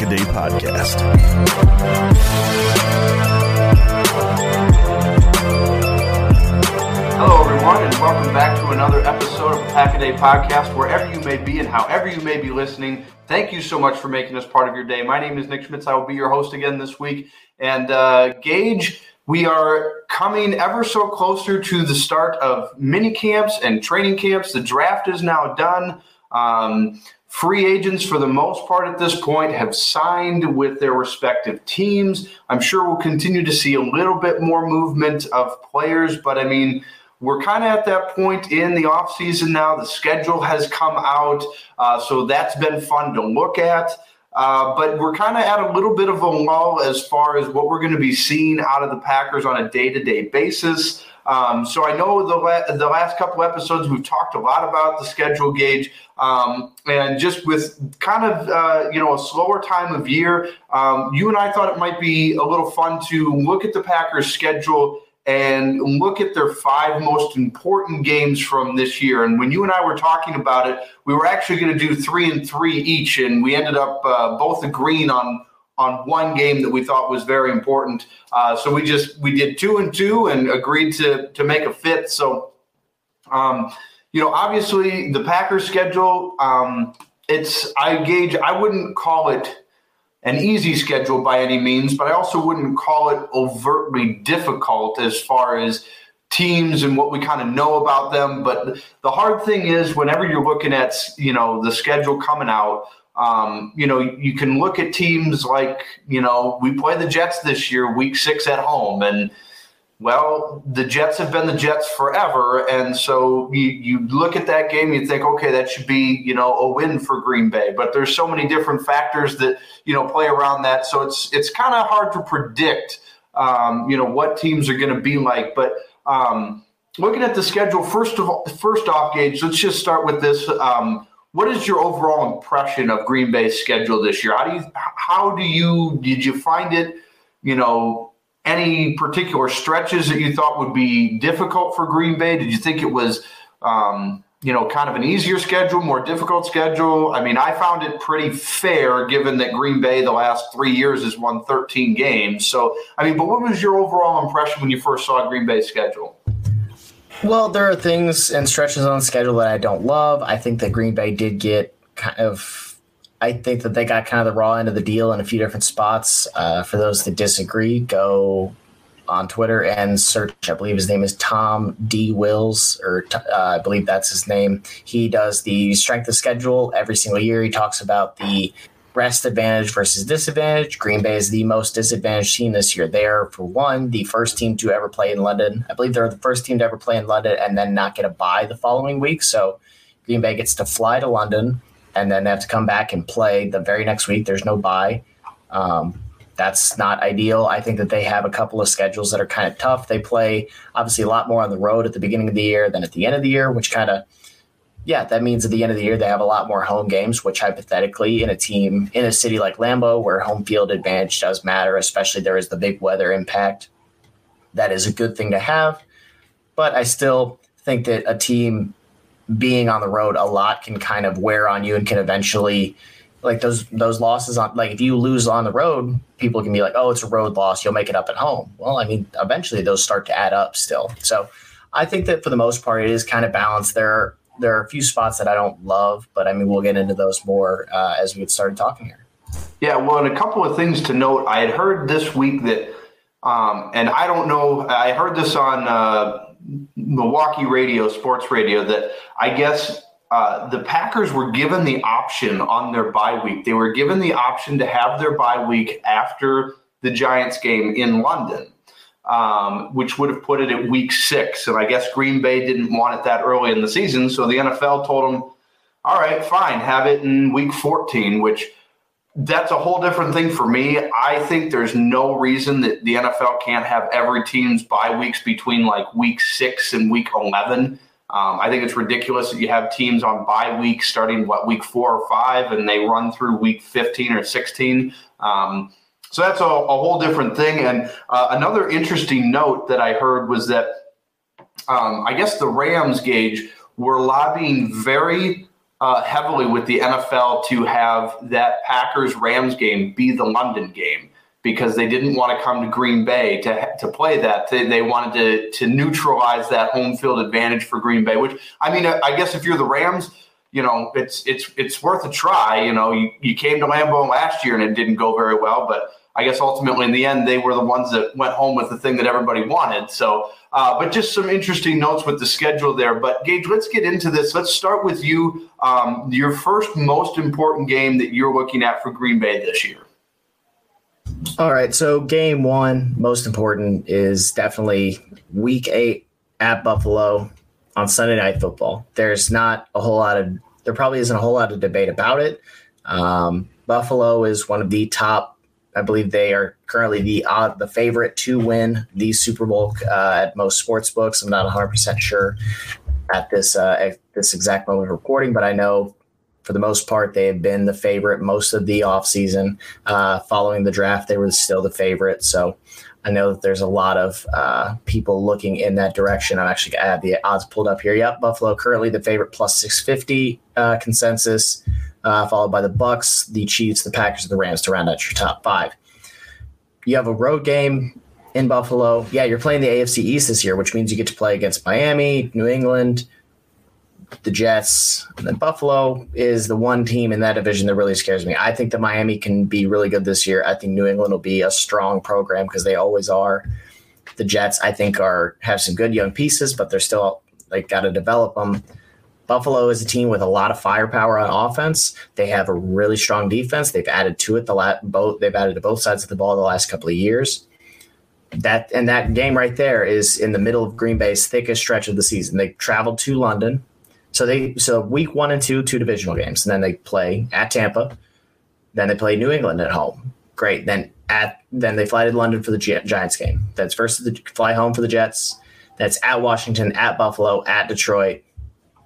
is the Pack a Day Podcast. Hello, everyone, and welcome back to another episode of a Day Podcast. Wherever you may be and however you may be listening, thank you so much for making us part of your day. My name is Nick Schmitz. I will be your host again this week. And uh, Gage, we are coming ever so closer to the start of mini camps and training camps. The draft is now done. Um, free agents, for the most part at this point, have signed with their respective teams. I'm sure we'll continue to see a little bit more movement of players, but I mean, we're kind of at that point in the offseason now. The schedule has come out, uh, so that's been fun to look at. Uh, but we're kind of at a little bit of a lull as far as what we're going to be seeing out of the Packers on a day to day basis. Um, so I know the la- the last couple episodes we've talked a lot about the schedule Gage, um, and just with kind of uh, you know a slower time of year, um, you and I thought it might be a little fun to look at the Packers schedule and look at their five most important games from this year. And when you and I were talking about it, we were actually going to do three and three each, and we ended up uh, both agreeing on on one game that we thought was very important. Uh, so we just we did two and two and agreed to to make a fifth. So, um, you know, obviously the Packers schedule. Um, it's I Gage. I wouldn't call it an easy schedule by any means, but I also wouldn't call it overtly difficult as far as teams and what we kind of know about them. But the hard thing is whenever you're looking at you know the schedule coming out, um, you know you can look at teams like you know we play the Jets this year, week six at home, and well, the Jets have been the Jets forever, and so you, you look at that game, you think, okay, that should be you know a win for Green Bay. But there's so many different factors that you know play around that, so it's it's kind of hard to predict, um, you know, what teams are going to be like. But um, looking at the schedule, first of all, first off, Gage, let's just start with this. Um, what is your overall impression of Green Bay's schedule this year? How do you how do you did you find it? You know, any particular stretches that you thought would be difficult for Green Bay? Did you think it was, um, you know, kind of an easier schedule, more difficult schedule? I mean, I found it pretty fair given that Green Bay the last three years has won 13 games. So, I mean, but what was your overall impression when you first saw Green Bay's schedule? Well, there are things and stretches on schedule that I don't love. I think that Green Bay did get kind of I think that they got kind of the raw end of the deal in a few different spots. Uh, for those that disagree, go on Twitter and search. I believe his name is Tom D. Wills, or uh, I believe that's his name. He does the strength of schedule every single year. He talks about the rest advantage versus disadvantage. Green Bay is the most disadvantaged team this year. They are, for one, the first team to ever play in London. I believe they're the first team to ever play in London and then not get a bye the following week. So Green Bay gets to fly to London and then they have to come back and play the very next week. There's no bye. Um, that's not ideal. I think that they have a couple of schedules that are kind of tough. They play obviously a lot more on the road at the beginning of the year than at the end of the year, which kind of, yeah, that means at the end of the year they have a lot more home games, which hypothetically in a team in a city like Lambeau where home field advantage does matter, especially there is the big weather impact, that is a good thing to have. But I still think that a team being on the road a lot can kind of wear on you and can eventually like those those losses on like if you lose on the road, people can be like, "Oh, it's a road loss. You'll make it up at home." Well, I mean, eventually those start to add up still. So, I think that for the most part, it is kind of balanced. There there are a few spots that I don't love, but I mean, we'll get into those more uh, as we get started talking here. Yeah, well, and a couple of things to note. I had heard this week that, um, and I don't know, I heard this on uh, Milwaukee radio, sports radio, that I guess uh, the Packers were given the option on their bye week. They were given the option to have their bye week after the Giants game in London, um, which would have put it at week six. And I guess Green Bay didn't want it that early in the season. So the NFL told them, all right, fine, have it in week 14, which that's a whole different thing for me. I think there's no reason that the NFL can't have every team's bye weeks between like week six and week 11 um, I think it's ridiculous that you have teams on bye week starting what week four or five, and they run through week 15 or 16. Um, so that's a, a, whole different thing. And uh, another interesting note that I heard was that um, I guess the Rams Gage were lobbying very uh, heavily with the NFL to have that Packers Rams game be the London game because they didn't want to come to Green Bay to to play that. They, they wanted to to neutralize that home field advantage for Green Bay. Which I mean, I guess if you're the Rams, you know it's it's it's worth a try. You know, you, you came to Lambeau last year and it didn't go very well, but I guess ultimately in the end they were the ones that went home with the thing that everybody wanted. So, uh, but just some interesting notes with the schedule there. But Gage, let's get into this. Let's start with you. Um, your first most important game that you're looking at for Green Bay this year. All right. So game one, most important, is definitely week eight at Buffalo on Sunday Night Football. There's not a whole lot of there probably isn't a whole lot of debate about it. Um, Buffalo is one of the top. I believe they are currently the uh, the favorite to win the Super Bowl uh, at most sports books. I'm not 100 percent sure at this uh, at this exact moment of recording, but I know for the most part, they have been the favorite most of the offseason. Uh, following the draft, they were still the favorite. So I know that there's a lot of uh, people looking in that direction. I'm actually I have the odds pulled up here. Yep, Buffalo currently the favorite plus 650 uh, consensus, uh, followed by the Bucks, the Chiefs, the Packers, and the Rams to round out your top five. You have a road game in Buffalo. Yeah, you're playing the AFC East this year, which means you get to play against Miami, New England, the Jets, and then Buffalo is the one team in that division that really scares me. I think that Miami can be really good this year. I think New England will be a strong program because they always are. The Jets, I think, are have some good young pieces, but they're still like got to develop them. Buffalo is a team with a lot of firepower on offense. They have a really strong defense. They've added to it the la- both. They've added to both sides of the ball the last couple of years. That and that game right there is in the middle of Green Bay's thickest stretch of the season. They traveled to London so they so week one and two, two divisional games, and then they play at Tampa. Then they play New England at home. Great. Then at then they fly to London for the Giants game. That's first the fly home for the Jets. That's at Washington, at Buffalo, at Detroit,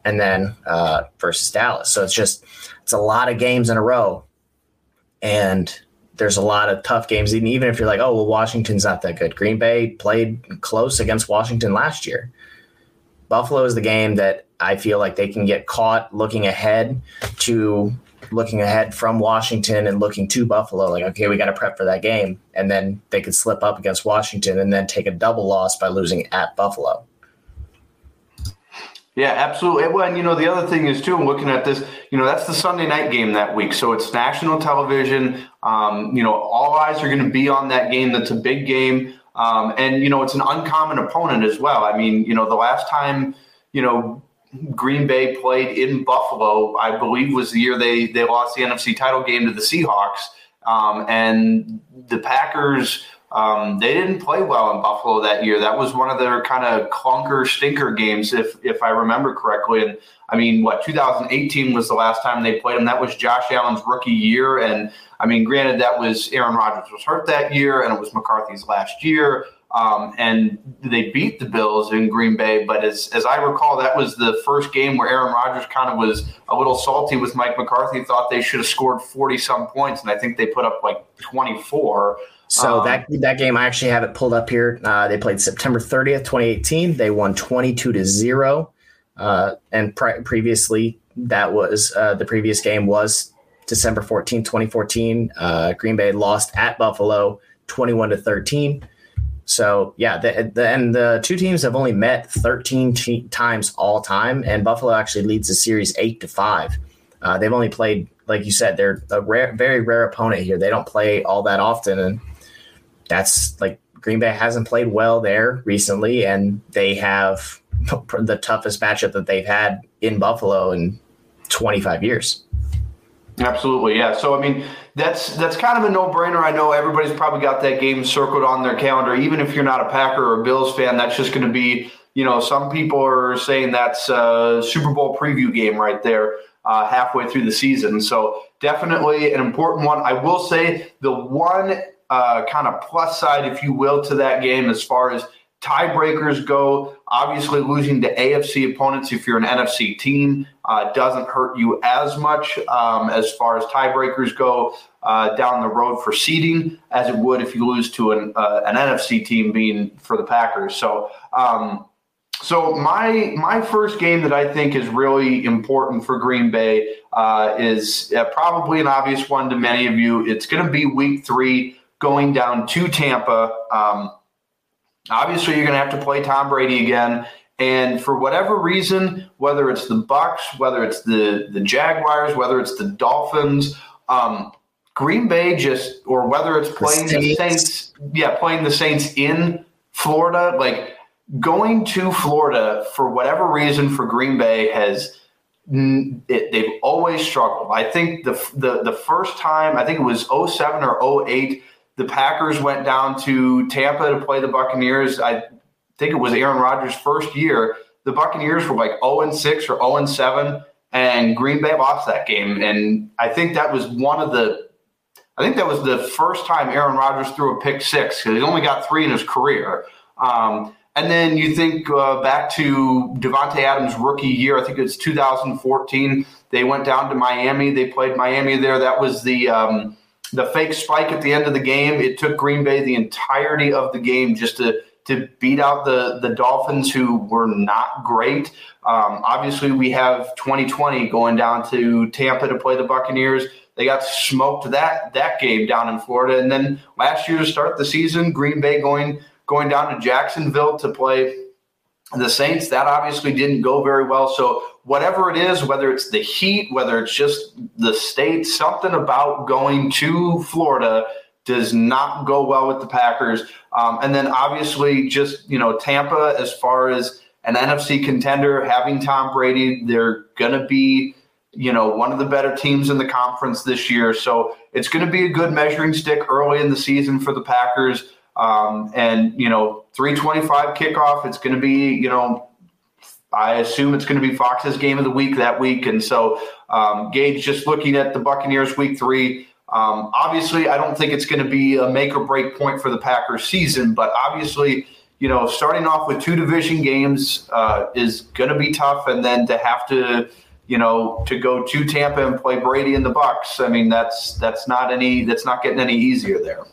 and then uh, versus Dallas. So it's just it's a lot of games in a row, and there's a lot of tough games. And even if you're like, oh well, Washington's not that good. Green Bay played close against Washington last year. Buffalo is the game that I feel like they can get caught looking ahead to looking ahead from Washington and looking to Buffalo, like, okay, we got to prep for that game. And then they could slip up against Washington and then take a double loss by losing at Buffalo. Yeah, absolutely. Well, and you know, the other thing is too, I'm looking at this, you know, that's the Sunday night game that week. So it's national television. Um, you know, all eyes are going to be on that game. That's a big game. Um, and, you know, it's an uncommon opponent as well. I mean, you know, the last time, you know, Green Bay played in Buffalo, I believe was the year they they lost the NFC title game to the Seahawks. Um, and the Packers, um, they didn't play well in Buffalo that year. That was one of their kind of clunker stinker games, if if I remember correctly. And I mean, what 2018 was the last time they played them. That was Josh Allen's rookie year, and I mean, granted, that was Aaron Rodgers was hurt that year, and it was McCarthy's last year. Um, and they beat the Bills in Green Bay. But as, as I recall, that was the first game where Aaron Rodgers kind of was a little salty with Mike McCarthy, thought they should have scored 40 some points, and I think they put up like 24. So um, that that game, I actually have it pulled up here. Uh, they played September 30th, 2018. They won 22 to zero. Uh, and pre- previously, that was uh, the previous game was December 14, 2014. Uh, Green Bay lost at Buffalo 21 to 13. So yeah, the, the, and the two teams have only met 13 t- times all time, and Buffalo actually leads the series eight to five. Uh, they've only played, like you said, they're a rare, very rare opponent here. They don't play all that often, and that's like Green Bay hasn't played well there recently, and they have the toughest matchup that they've had in Buffalo in 25 years. Absolutely, yeah. So I mean, that's that's kind of a no-brainer. I know everybody's probably got that game circled on their calendar. Even if you're not a Packer or a Bills fan, that's just going to be, you know, some people are saying that's a Super Bowl preview game right there, uh, halfway through the season. So definitely an important one. I will say the one uh, kind of plus side, if you will, to that game as far as tiebreakers go. Obviously, losing to AFC opponents if you're an NFC team uh, doesn't hurt you as much um, as far as tiebreakers go uh, down the road for seeding as it would if you lose to an, uh, an NFC team being for the Packers. So, um, so my my first game that I think is really important for Green Bay uh, is uh, probably an obvious one to many of you. It's going to be Week Three, going down to Tampa. Um, Obviously, you're going to have to play Tom Brady again. And for whatever reason, whether it's the Bucks, whether it's the the Jaguars, whether it's the Dolphins, um, Green Bay just, or whether it's playing the, the Saints, yeah, playing the Saints in Florida, like going to Florida for whatever reason for Green Bay has it, they've always struggled. I think the, the the first time I think it was 07 or 08 the Packers went down to Tampa to play the Buccaneers. I think it was Aaron Rodgers' first year. The Buccaneers were like 0 and 6 or 0 and 7, and Green Bay lost that game. And I think that was one of the, I think that was the first time Aaron Rodgers threw a pick six because he only got three in his career. Um, and then you think uh, back to Davante Adams' rookie year. I think it was 2014. They went down to Miami. They played Miami there. That was the um, the fake spike at the end of the game. It took Green Bay the entirety of the game just to to beat out the the Dolphins, who were not great. Um, obviously, we have 2020 going down to Tampa to play the Buccaneers. They got smoked that that game down in Florida, and then last year to start the season, Green Bay going going down to Jacksonville to play the Saints. That obviously didn't go very well. So whatever it is, whether it's the heat, whether it's just the state, something about going to Florida does not go well with the Packers. Um, and then obviously just, you know, Tampa, as far as an NFC contender, having Tom Brady, they're going to be, you know, one of the better teams in the conference this year. So it's going to be a good measuring stick early in the season for the Packers. Um, and, you know, 325 kickoff, it's going to be, you know, I assume it's going to be Fox's game of the week that week. And so, um, Gage, just looking at the Buccaneers week three, um, obviously, I don't think it's going to be a make or break point for the Packers season, but obviously, you know, starting off with two division games uh, is going to be tough. And then to have to, you know, to go to Tampa and play Brady and the Bucks, I mean, that's that's not any that's not getting any easier there.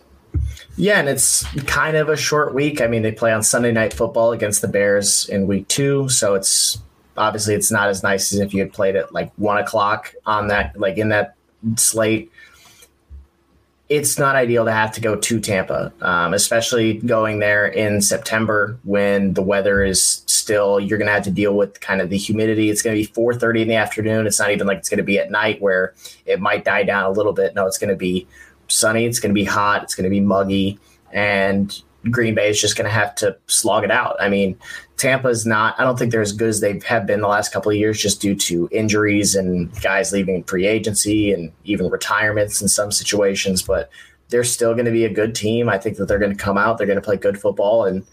Yeah, and it's kind of a short week. I mean, they play on Sunday night football against the Bears in week two, so it's obviously it's not as nice as if you had played at like one o'clock on that like in that slate. It's not ideal to have to go to Tampa, um, especially going there in September when the weather is still. You're going to have to deal with kind of the humidity. It's going to be 4:30 in the afternoon. It's not even like it's going to be at night where it might die down a little bit. No, it's going to be sunny. It's going to be hot. It's going to be muggy, and Green Bay is just going to have to slog it out. I mean, Tampa's not. I don't think they're as good as they have been the last couple of years, just due to injuries and guys leaving free agency and even retirements in some situations. But they're still going to be a good team. I think that they're going to come out. They're going to play good football, and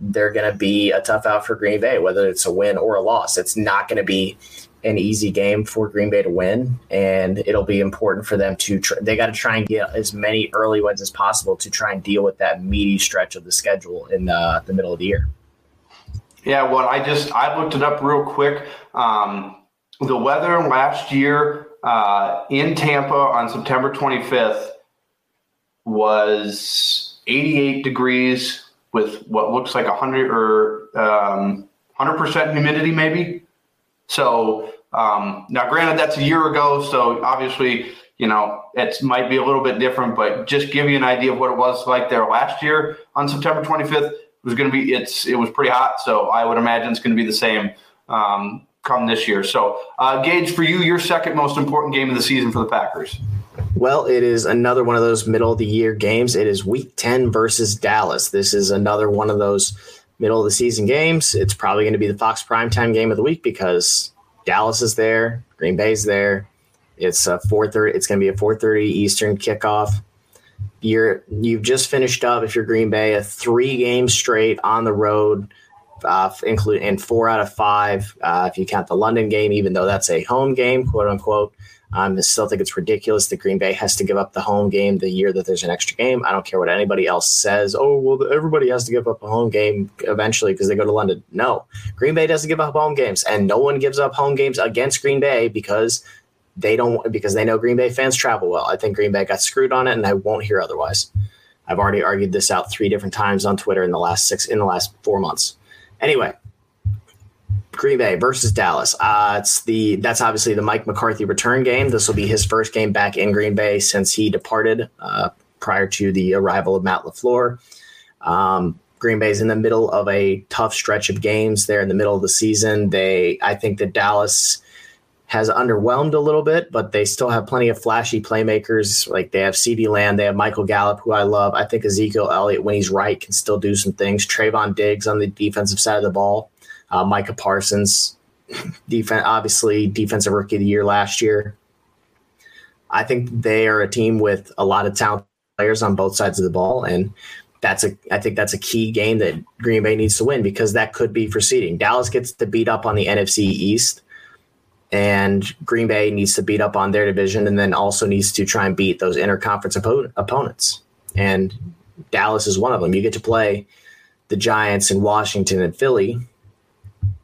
they're going to be a tough out for Green Bay, whether it's a win or a loss. It's not going to be an easy game for Green Bay to win, and it'll be important for them to. Tr- they got to try and get as many early wins as possible to try and deal with that meaty stretch of the schedule in uh, the middle of the year. Yeah, well, I just I looked it up real quick. Um, the weather last year uh, in Tampa on September 25th was 88 degrees with what looks like 100 or um, 100% humidity, maybe So um, now, granted, that's a year ago, so obviously, you know, it might be a little bit different, but just give you an idea of what it was like there last year on September 25th. It was going to be it's it was pretty hot, so I would imagine it's going to be the same um, come this year. So, uh, Gage, for you, your second most important game of the season for the Packers. Well, it is another one of those middle of the year games. It is Week 10 versus Dallas. This is another one of those middle of the season games. It's probably going to be the Fox primetime game of the week because Dallas is there, Green Bay's there. It's a 4:30. It's going to be a 4:30 Eastern kickoff. You're you've just finished up if you're Green Bay a three game straight on the road, uh, include and four out of five uh, if you count the London game, even though that's a home game, quote unquote. Um, I still think it's ridiculous that Green Bay has to give up the home game the year that there's an extra game. I don't care what anybody else says. Oh, well, everybody has to give up a home game eventually because they go to London. No, Green Bay doesn't give up home games, and no one gives up home games against Green Bay because they don't because they know Green Bay fans travel well. I think Green Bay got screwed on it, and I won't hear otherwise. I've already argued this out three different times on Twitter in the last six in the last four months. Anyway, Green Bay versus Dallas. Uh, it's the that's obviously the Mike McCarthy return game. This will be his first game back in Green Bay since he departed uh, prior to the arrival of Matt LaFleur. Um, Green Bay's in the middle of a tough stretch of games. They're in the middle of the season. They, I think that Dallas has underwhelmed a little bit, but they still have plenty of flashy playmakers. Like they have CeeDee Lamb, they have Michael Gallup, who I love. I think Ezekiel Elliott, when he's right, can still do some things. Trevon Diggs on the defensive side of the ball uh, Micah Parsons, defense, obviously defensive rookie of the year last year. I think they are a team with a lot of talented players on both sides of the ball, and that's a I think that's a key game that Green Bay needs to win because that could be for seeding. Dallas gets to beat up on the NFC East, and Green Bay needs to beat up on their division, and then also needs to try and beat those interconference oppo- opponents. And Dallas is one of them. You get to play the Giants and Washington and Philly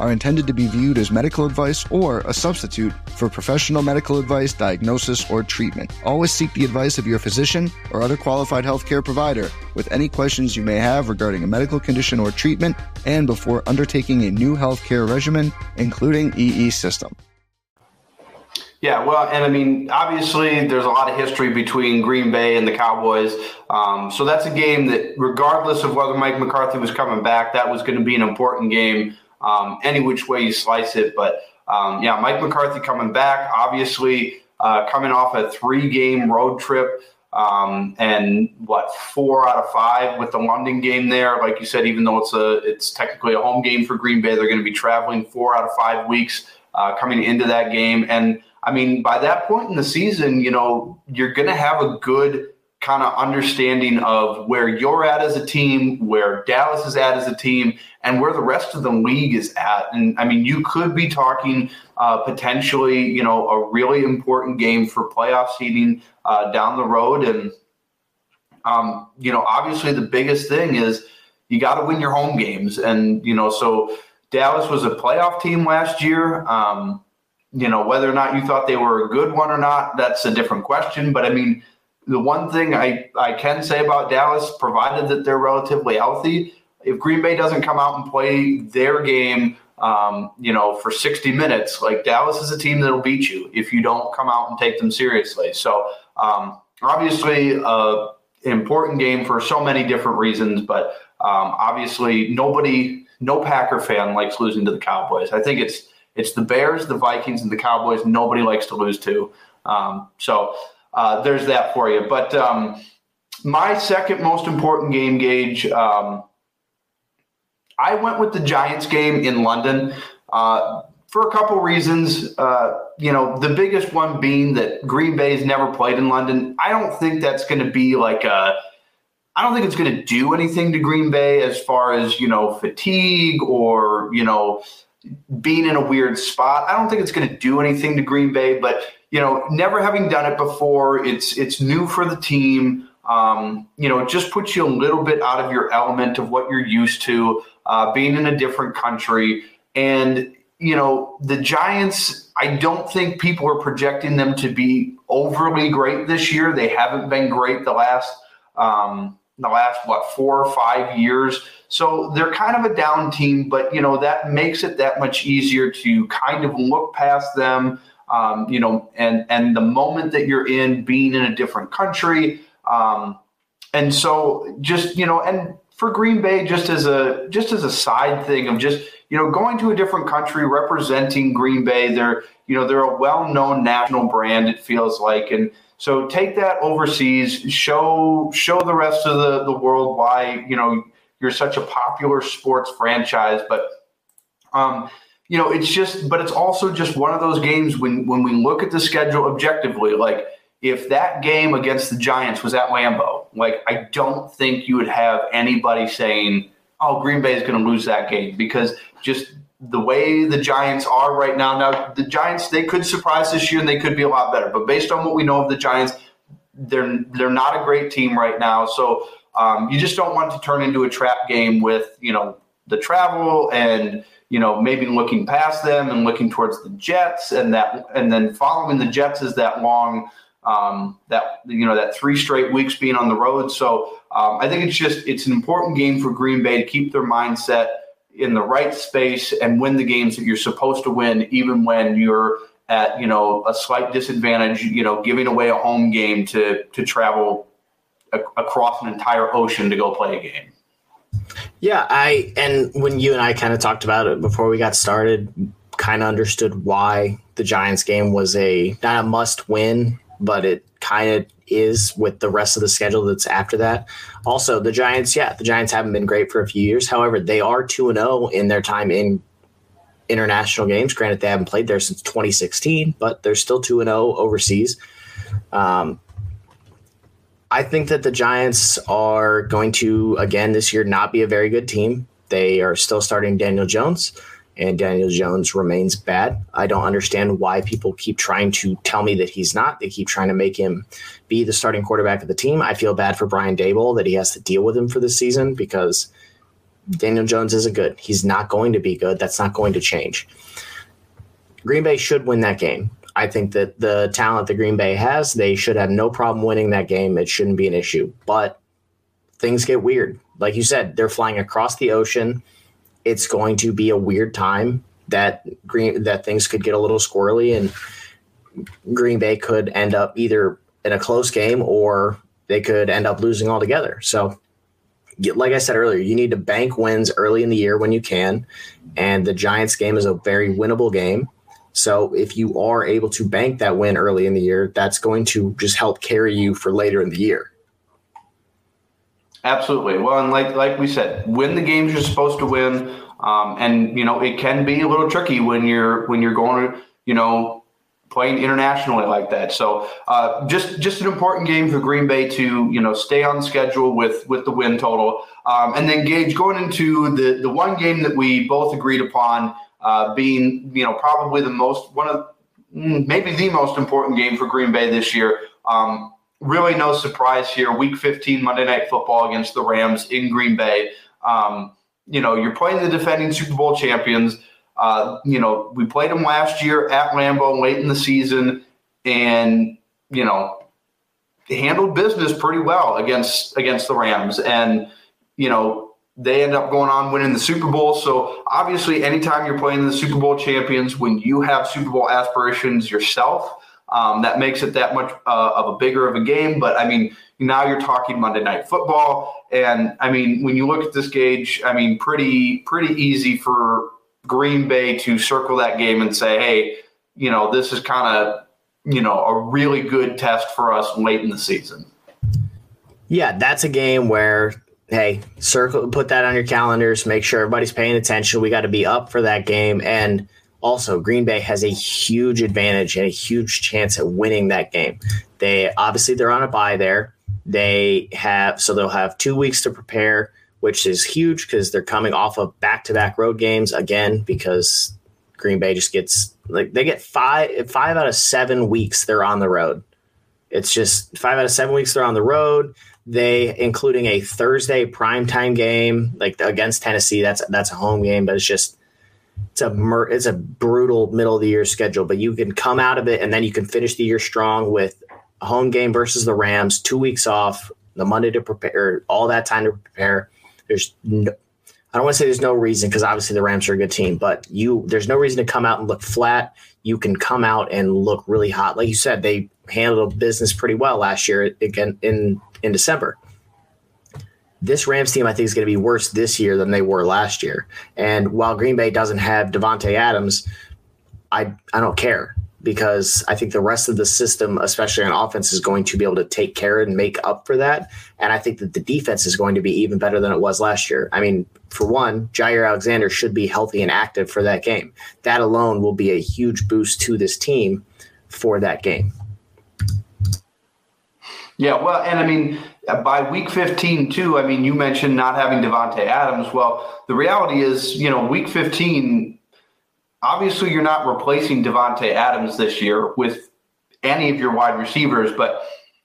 are intended to be viewed as medical advice or a substitute for professional medical advice, diagnosis, or treatment. Always seek the advice of your physician or other qualified healthcare provider with any questions you may have regarding a medical condition or treatment and before undertaking a new healthcare regimen, including EE system. Yeah, well, and I mean, obviously, there's a lot of history between Green Bay and the Cowboys. Um, so that's a game that, regardless of whether Mike McCarthy was coming back, that was going to be an important game, um, any which way you slice it. But um, yeah, Mike McCarthy coming back, obviously, uh, coming off a three game road trip. Um, and what four out of five with the London game there? Like you said, even though it's a it's technically a home game for Green Bay, they're going to be traveling four out of five weeks uh, coming into that game. And I mean, by that point in the season, you know, you're going to have a good kind of understanding of where you're at as a team, where Dallas is at as a team, and where the rest of the league is at. And I mean, you could be talking uh, potentially, you know, a really important game for playoff seeding uh, down the road. And, um, you know, obviously the biggest thing is you got to win your home games. And, you know, so Dallas was a playoff team last year. Um, you know, whether or not you thought they were a good one or not, that's a different question. But I mean, the one thing I, I can say about Dallas, provided that they're relatively healthy, if Green Bay doesn't come out and play their game, um, you know, for 60 minutes, like Dallas is a team that'll beat you if you don't come out and take them seriously. So um, obviously, uh, an important game for so many different reasons, but um, obviously nobody, no Packer fan likes losing to the Cowboys. I think it's it's the Bears, the Vikings, and the Cowboys. Nobody likes to lose to. Um, so uh, there's that for you. But um, my second most important game Gage, um, I went with the Giants game in London uh, for a couple reasons. Uh, you know, the biggest one being that Green Bay's never played in London. I don't think that's going to be like a. I don't think it's going to do anything to Green Bay as far as you know fatigue or you know being in a weird spot. I don't think it's going to do anything to Green Bay, but you know, never having done it before, it's it's new for the team. Um, you know, it just puts you a little bit out of your element of what you're used to, uh, being in a different country. And, you know, the Giants, I don't think people are projecting them to be overly great this year. They haven't been great the last um, the last what four or five years. So they're kind of a down team, but you know that makes it that much easier to kind of look past them um, you know, and and the moment that you're in being in a different country, um, and so just you know, and for Green Bay, just as a just as a side thing of just you know going to a different country representing Green Bay, they're you know they're a well-known national brand. It feels like, and so take that overseas, show show the rest of the the world why you know you're such a popular sports franchise, but. Um, you know, it's just, but it's also just one of those games when when we look at the schedule objectively, like if that game against the Giants was at Lambeau, like I don't think you would have anybody saying, "Oh, Green Bay is going to lose that game," because just the way the Giants are right now. Now, the Giants they could surprise this year and they could be a lot better, but based on what we know of the Giants, they're they're not a great team right now. So um, you just don't want to turn into a trap game with you know the travel and you know, maybe looking past them and looking towards the Jets, and that, and then following the Jets is that long, um, that you know, that three straight weeks being on the road. So um, I think it's just it's an important game for Green Bay to keep their mindset in the right space and win the games that you're supposed to win, even when you're at you know a slight disadvantage. You know, giving away a home game to to travel a- across an entire ocean to go play a game. Yeah, I and when you and I kind of talked about it before we got started, kind of understood why the Giants game was a not a must win, but it kind of is with the rest of the schedule that's after that. Also, the Giants, yeah, the Giants haven't been great for a few years. However, they are 2 and 0 in their time in international games. Granted, they haven't played there since 2016, but they're still 2 and 0 overseas. Um, I think that the Giants are going to, again, this year not be a very good team. They are still starting Daniel Jones, and Daniel Jones remains bad. I don't understand why people keep trying to tell me that he's not. They keep trying to make him be the starting quarterback of the team. I feel bad for Brian Daboll that he has to deal with him for this season because Daniel Jones isn't good. He's not going to be good. That's not going to change. Green Bay should win that game. I think that the talent that Green Bay has, they should have no problem winning that game. It shouldn't be an issue. But things get weird. Like you said, they're flying across the ocean. It's going to be a weird time that green that things could get a little squirrely and Green Bay could end up either in a close game or they could end up losing altogether. So like I said earlier, you need to bank wins early in the year when you can. And the Giants game is a very winnable game So if you are able to bank that win early in the year, that's going to just help carry you for later in the year. Absolutely. Well, and like like we said, win the games you're supposed to win. Um, and you know it can be a little tricky when you're when you're going to you know playing internationally like that. So uh, just just an important game for Green Bay to you know stay on schedule with with the win total. Um, and then Gage going into the the one game that we both agreed upon uh, being you know probably the most one of mm, maybe the most important game for Green Bay this year. Um, really no surprise here. Week 15 Monday Night Football against the Rams in Green Bay. Um, you know, you're playing the defending Super Bowl champions. Uh, you know, we played them last year at Lambeau late in the season, and you know, handled business pretty well against against the Rams. And you know, they end up going on winning the Super Bowl. So obviously, anytime you're playing the Super Bowl champions, when you have Super Bowl aspirations yourself, um, that makes it that much uh, of a bigger of a game. But I mean, now you're talking Monday Night Football, and I mean, when you look at this Gage, I mean, pretty pretty easy for Green Bay to circle that game and say, hey, you know, this is kind of you know a really good test for us late in the season. Yeah, that's a game where hey, circle put that on your calendars, make sure everybody's paying attention. We got to be up for that game and also Green Bay has a huge advantage and a huge chance at winning that game. They obviously they're on a bye there. They have so they'll have 2 weeks to prepare, which is huge because they're coming off of back-to-back road games again because Green Bay just gets like they get 5 5 out of 7 weeks they're on the road. It's just 5 out of 7 weeks they're on the road they including a Thursday primetime game like against Tennessee. That's that's a home game, but it's just it's a mur- it's a brutal middle of the year schedule, but you can come out of it and then you can finish the year strong with a home game versus the Rams, two weeks off, the Monday to prepare, all that time to prepare. There's no, I don't want to say there's no reason because obviously the Rams are a good team, but you there's no reason to come out and look flat. You can come out and look really hot. Like you said, they handled business pretty well last year again in in December this Rams team, I think, is going to be worse this year than they were last year. And while Green Bay doesn't have Davante Adams, I I don't care because I think the rest of the system, especially on offense, is going to be able to take care and make up for that. And I think that the defense is going to be even better than it was last year. I mean, for one, Jaire Alexander should be healthy and active for that game. That alone will be a huge boost to this team for that game. Yeah, well, and I mean, by week 15 too i mean you mentioned not having davante adams. Well the reality is you know week 15 obviously you're not replacing davante adams this year with any of your wide receivers but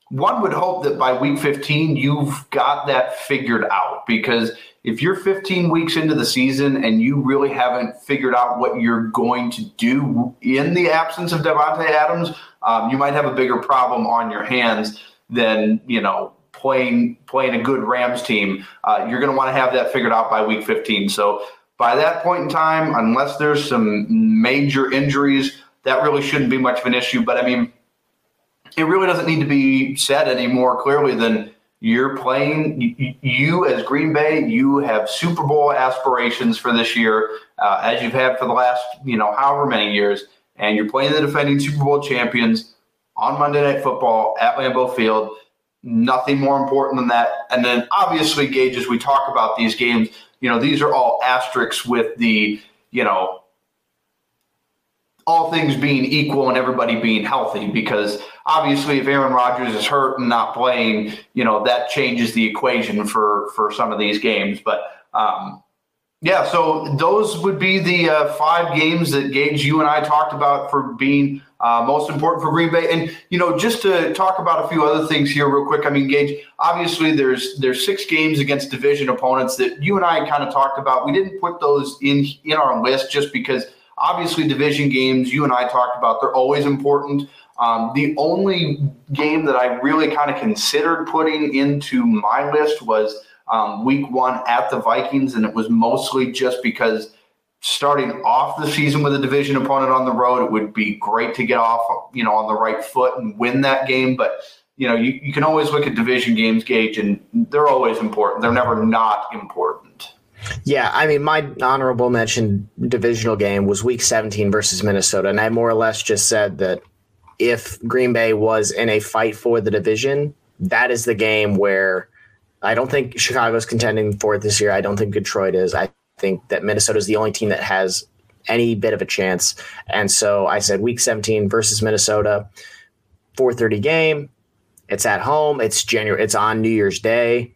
one would hope that by week 15 you've got that figured out because if you're 15 weeks into the season and you really haven't figured out what you're going to do in the absence of davante adams um, you might have a bigger problem on your hands than you know playing playing a good Rams team, uh, you're going to want to have that figured out by week 15. So by that point in time, unless there's some major injuries, that really shouldn't be much of an issue. But I mean, it really doesn't need to be said any more clearly than you're playing. You, as Green Bay, you have Super Bowl aspirations for this year, uh, as you've had for the last you know however many years, and you're playing the defending Super Bowl champions on Monday Night Football at Lambeau Field Nothing more important than that. And then obviously, Gage, as we talk about these games, you know, these are all asterisks with the, you know, all things being equal and everybody being healthy because obviously if Aaron Rodgers is hurt and not playing, you know, that changes the equation for for some of these games. But um, yeah, so those would be the uh, five games that Gage, you and I talked about for being uh, most important for Green Bay. And you know, just to talk about a few other things here, real quick. I mean, Gage, obviously there's there's six games against division opponents that you and I kind of talked about. We didn't put those in in our list just because obviously division games you and I talked about they're always important. Um, the only game that I really kind of considered putting into my list was um, week one at the Vikings, and it was mostly just because starting off the season with a division opponent on the road, it would be great to get off, you know, on the right foot and win that game. But you know, you, you can always look at division games, Gage, and they're always important. They're never not important. Yeah, I mean, my honorable mention divisional game was Week 17 versus Minnesota, and I more or less just said that if Green Bay was in a fight for the division, that is the game where I don't think Chicago's contending for it this year. I don't think Detroit is. I think that Minnesota is the only team that has any bit of a chance. And so I said week 17 versus Minnesota, 4:30 game. It's at home. It's January. It's on New Year's Day.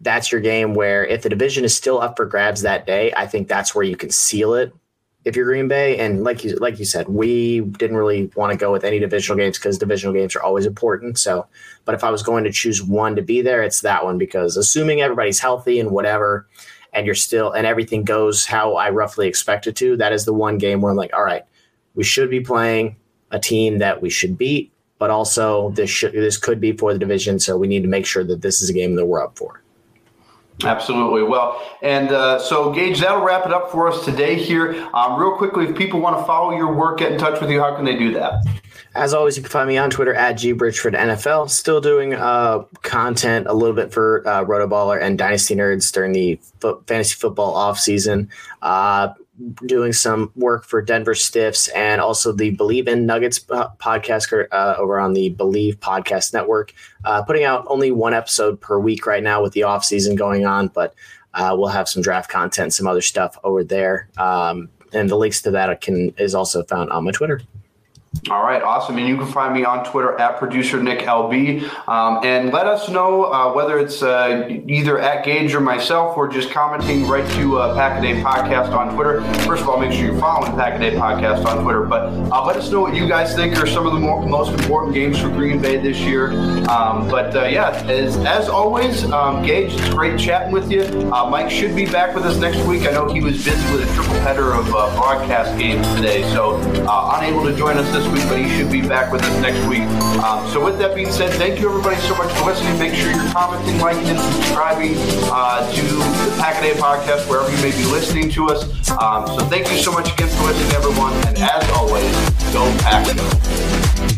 That's your game where if the division is still up for grabs that day, I think that's where you can seal it if you're Green Bay. And like you like you said, we didn't really want to go with any divisional games because divisional games are always important. So, but if I was going to choose one to be there, it's that one because assuming everybody's healthy and whatever, and you're still and everything goes how I roughly expect it to, that is the one game where I'm like, all right, we should be playing a team that we should beat, but also this should this could be for the division, so we need to make sure that this is a game that we're up for. Absolutely. Well, and uh, so Gage, that'll wrap it up for us today here. Um, real quickly, if people want to follow your work, get in touch with you, how can they do that? As always, you can find me on Twitter at gbridgeford Still doing uh, content a little bit for uh, Rotoballer and Dynasty Nerds during the fo- fantasy football off season. Uh, doing some work for Denver Stiffs and also the Believe in Nuggets podcast uh, over on the Believe Podcast Network. Uh, putting out only one episode per week right now with the off season going on, but uh, we'll have some draft content, some other stuff over there. Um, and the links to that can is also found on my Twitter. All right, awesome. And you can find me on Twitter at producer Nick LB. Um, and let us know uh, whether it's uh, either at Gage or myself or just commenting right to uh, Pack a Day Podcast on Twitter. First of all, make sure you're following Pack a Day Podcast on Twitter. But uh, let us know what you guys think are some of the more, most important games for Green Bay this year. Um, but uh, yeah, as, as always, um, Gage, it's great chatting with you. Uh, Mike should be back with us next week. I know he was busy with a triple header of uh, broadcast games today, so unable to join us this week, but he should be back with us next week. Um, so with that being said, thank you everybody so much for listening. Make sure you're commenting, liking, and subscribing uh, to the Pack a Day podcast wherever you may be listening to us. Um, so thank you so much again for listening, everyone. And as always, go Pack Go.